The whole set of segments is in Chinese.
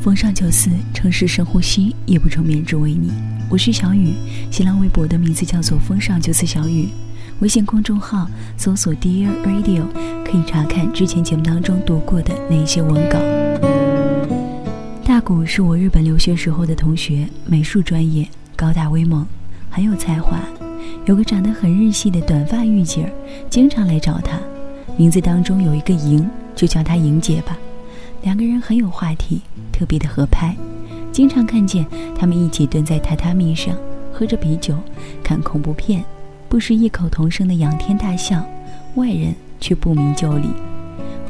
风尚九四，城市深呼吸，夜不成眠只为你。我是小雨，新浪微博的名字叫做风尚九四小雨，微信公众号搜索 Dear Radio，可以查看之前节目当中读过的那些文稿。大谷是我日本留学时候的同学，美术专业，高大威猛，很有才华，有个长得很日系的短发御姐，经常来找他，名字当中有一个莹，就叫她莹姐吧。两个人很有话题，特别的合拍，经常看见他们一起蹲在榻榻米上，喝着啤酒，看恐怖片，不时异口同声的仰天大笑，外人却不明就里。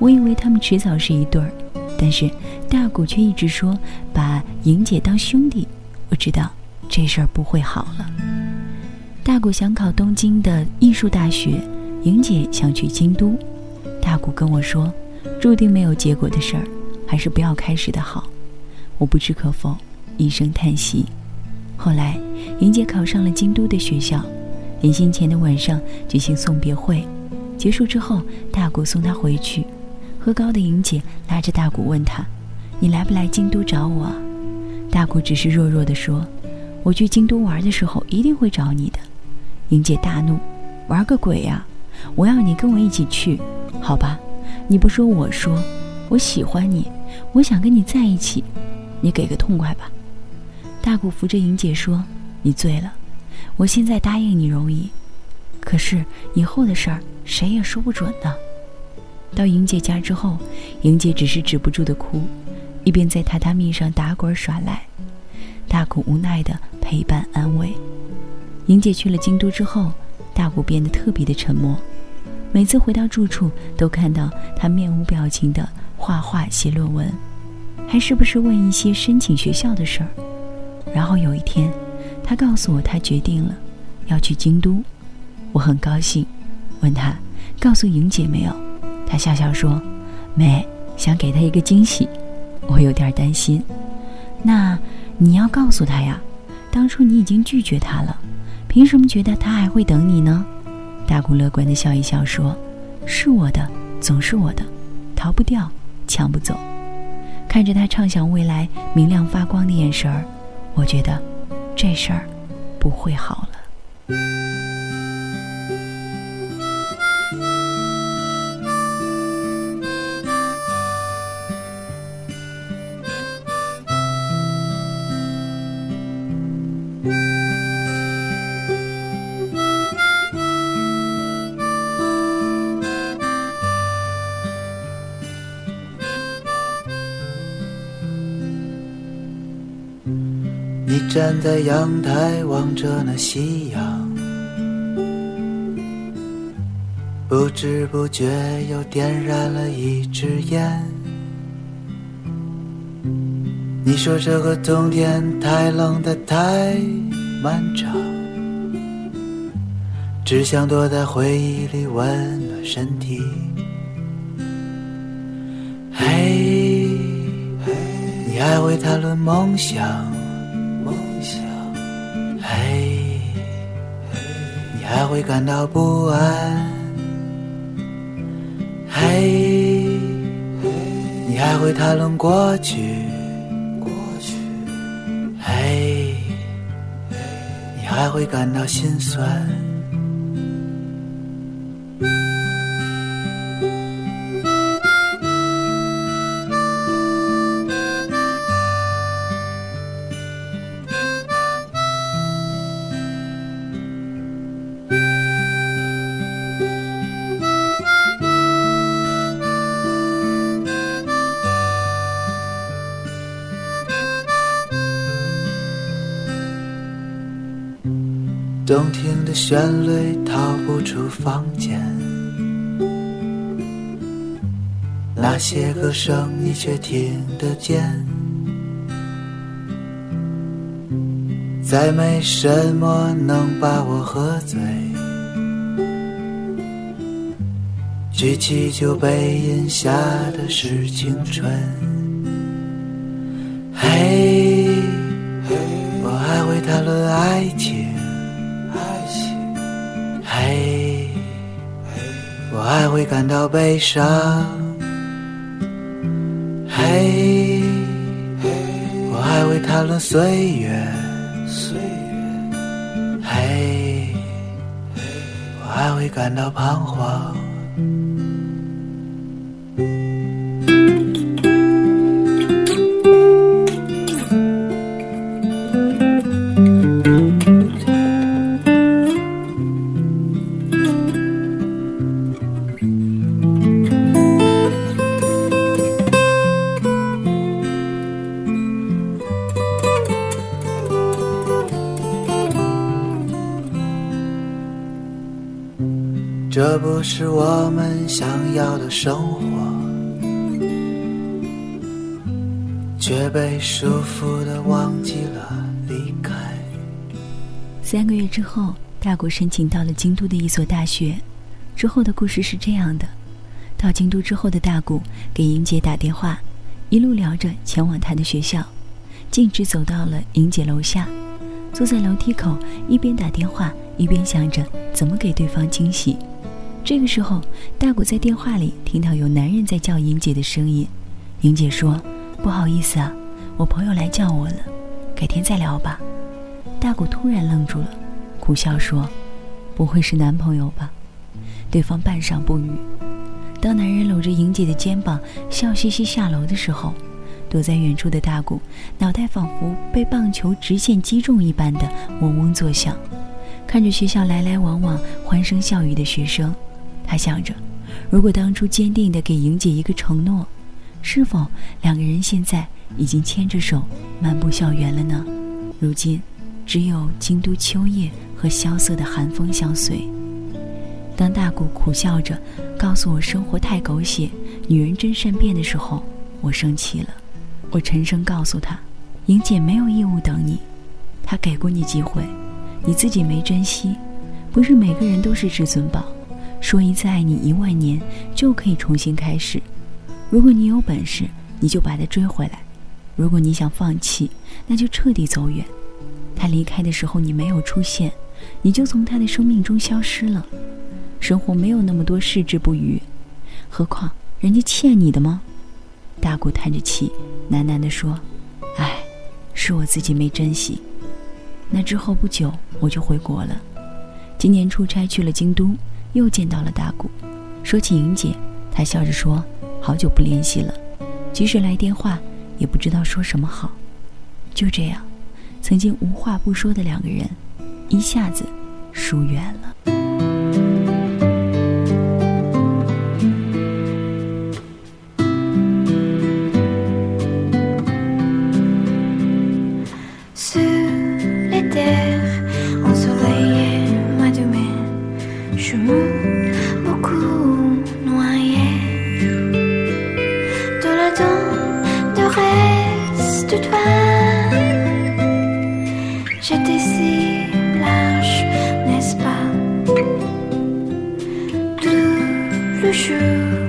我以为他们迟早是一对儿，但是大谷却一直说把莹姐当兄弟。我知道这事儿不会好了。大谷想考东京的艺术大学，莹姐想去京都。大谷跟我说，注定没有结果的事儿。还是不要开始的好，我不置可否，一声叹息。后来，莹姐考上了京都的学校，临行前的晚上举行送别会，结束之后，大谷送她回去。喝高的莹姐拉着大谷问他：“你来不来京都找我？”大谷只是弱弱地说：“我去京都玩的时候一定会找你的。”莹姐大怒：“玩个鬼呀！我要你跟我一起去，好吧？你不说我说，我喜欢你。”我想跟你在一起，你给个痛快吧。大谷扶着莹姐说：“你醉了，我现在答应你容易，可是以后的事儿谁也说不准呢。”到莹姐家之后，莹姐只是止不住的哭，一边在榻榻米上打滚耍赖，大谷无奈的陪伴安慰。莹姐去了京都之后，大谷变得特别的沉默，每次回到住处都看到他面无表情的。画画、写论文，还是不是问一些申请学校的事儿？然后有一天，他告诉我他决定了要去京都，我很高兴，问他告诉莹姐没有？他笑笑说没，想给她一个惊喜。我有点担心，那你要告诉他呀，当初你已经拒绝他了，凭什么觉得他还会等你呢？大姑乐观的笑一笑说：“是我的，总是我的，逃不掉。”抢不走，看着他畅想未来明亮发光的眼神儿，我觉得这事儿不会好了。你站在阳台望着那夕阳，不知不觉又点燃了一支烟。你说这个冬天太冷的太漫长，只想躲在回忆里温暖身体。嘿，你还会谈论梦想？还会感到不安，嘿，你还会谈论过去，过去，嘿，你还会感到心酸。的旋律逃不出房间，那些歌声你却听得见。再没什么能把我喝醉，举起酒杯饮下的是青春。我还会感到悲伤，嘿，我还会谈论岁月，岁月，嘿，我还会感到彷徨。这不是我们想要的生活，却被束缚的忘记了。离开。三个月之后，大谷申请到了。京都的一所大学。之后的故事是这样的：到京都之后的大谷给莹姐打电话，一路聊着前往她的学校，径直走到了。莹姐楼下，坐在楼梯口，一边打电话一边想着怎么给对方惊喜。这个时候，大谷在电话里听到有男人在叫莹姐的声音。莹姐说：“不好意思啊，我朋友来叫我了，改天再聊吧。”大谷突然愣住了，苦笑说：“不会是男朋友吧？”对方半晌不语。当男人搂着莹姐的肩膀，笑嘻嘻下楼的时候，躲在远处的大谷脑袋仿佛被棒球直线击中一般的嗡嗡作响，看着学校来来往往欢声笑语的学生。他想着，如果当初坚定地给莹姐一个承诺，是否两个人现在已经牵着手漫步校园了呢？如今，只有京都秋夜和萧瑟的寒风相随。当大谷苦笑着告诉我生活太狗血，女人真善变的时候，我生气了。我沉声告诉他，莹姐没有义务等你，她给过你机会，你自己没珍惜。不是每个人都是至尊宝。说一次爱你一万年就可以重新开始。如果你有本事，你就把他追回来；如果你想放弃，那就彻底走远。他离开的时候你没有出现，你就从他的生命中消失了。生活没有那么多矢志不渝，何况人家欠你的吗？大姑叹着气，喃喃地说：“唉，是我自己没珍惜。”那之后不久我就回国了，今年出差去了京都。又见到了大谷，说起莹姐，他笑着说：“好久不联系了，即使来电话，也不知道说什么好。”就这样，曾经无话不说的两个人，一下子疏远了。true.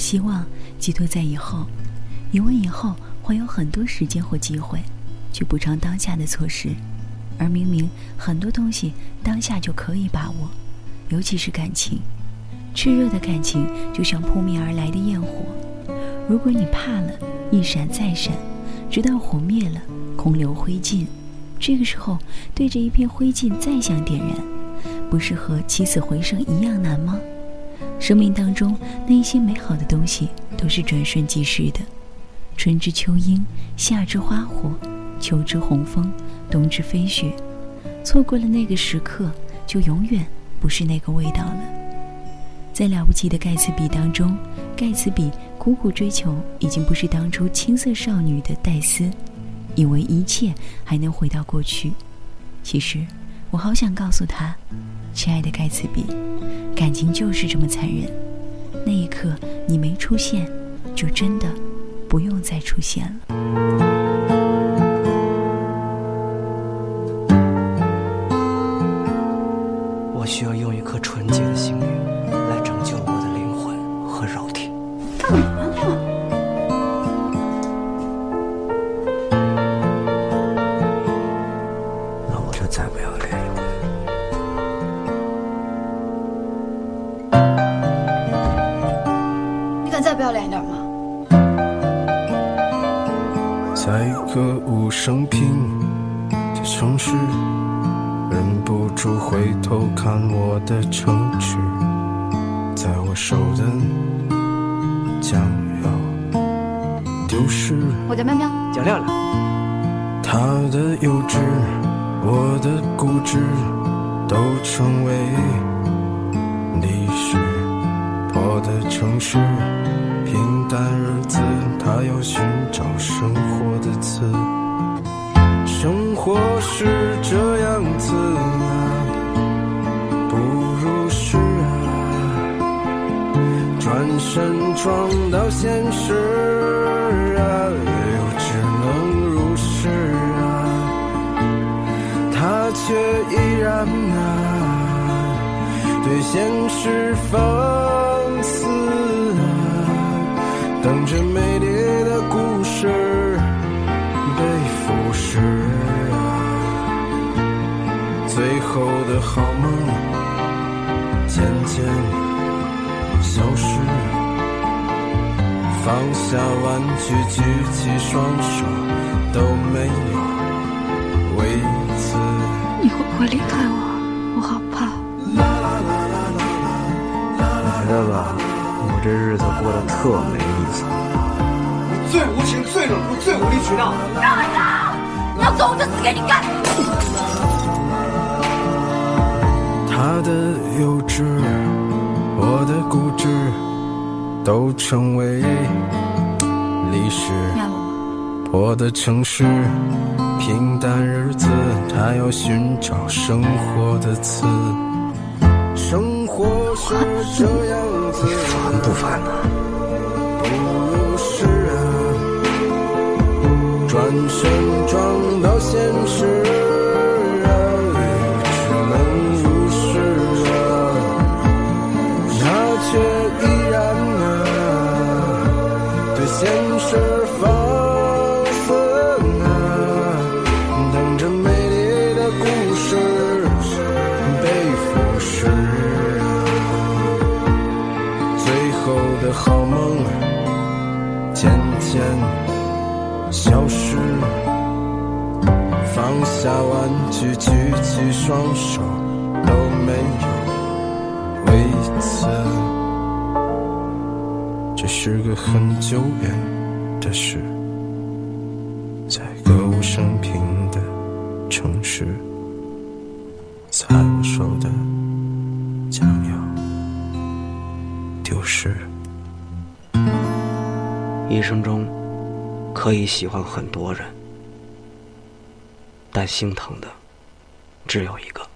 希望寄托在以后，以为以后会有很多时间或机会去补偿当下的错失，而明明很多东西当下就可以把握，尤其是感情，炽热的感情就像扑面而来的焰火，如果你怕了，一闪再闪，直到火灭了，空留灰烬，这个时候对着一片灰烬再想点燃，不是和起死回生一样难吗？生命当中那一些美好的东西都是转瞬即逝的，春之秋樱，夏之花火，秋之红枫，冬之飞雪。错过了那个时刻，就永远不是那个味道了。在了不起的盖茨比当中，盖茨比苦苦追求已经不是当初青涩少女的黛丝，以为一切还能回到过去。其实，我好想告诉他，亲爱的盖茨比。感情就是这么残忍，那一刻你没出现，就真的不用再出现了。城池，在我手的将要丢失。我叫喵喵，叫亮亮，他的幼稚，我的固执，都成为历史。破的城市，平淡日子，他要寻找生活的词。生活是这样子啊，转身撞到现实啊，又只能如是啊，他却依然啊，对现实放肆啊，等着美丽的故事被腐蚀啊，最后的好梦渐渐消失。放下玩具，举起双手，都没有为此。你会不会离开我？我好怕。我觉得吧，我这日子过得特没意思。最无情、最冷酷、最无理取闹。你要走，我就死给你看。他的幼稚，我的固执，都成为历史。我？的城市，平淡日子，他要寻找生活的词。生活是这样子，烦不烦呢、不是啊，转身撞到现实玩具，举起双手，都没有为此。这是个很久远的事，在歌舞升平的城市，在我手的将要。丢失。一生中可以喜欢很多人，但心疼的只有一个。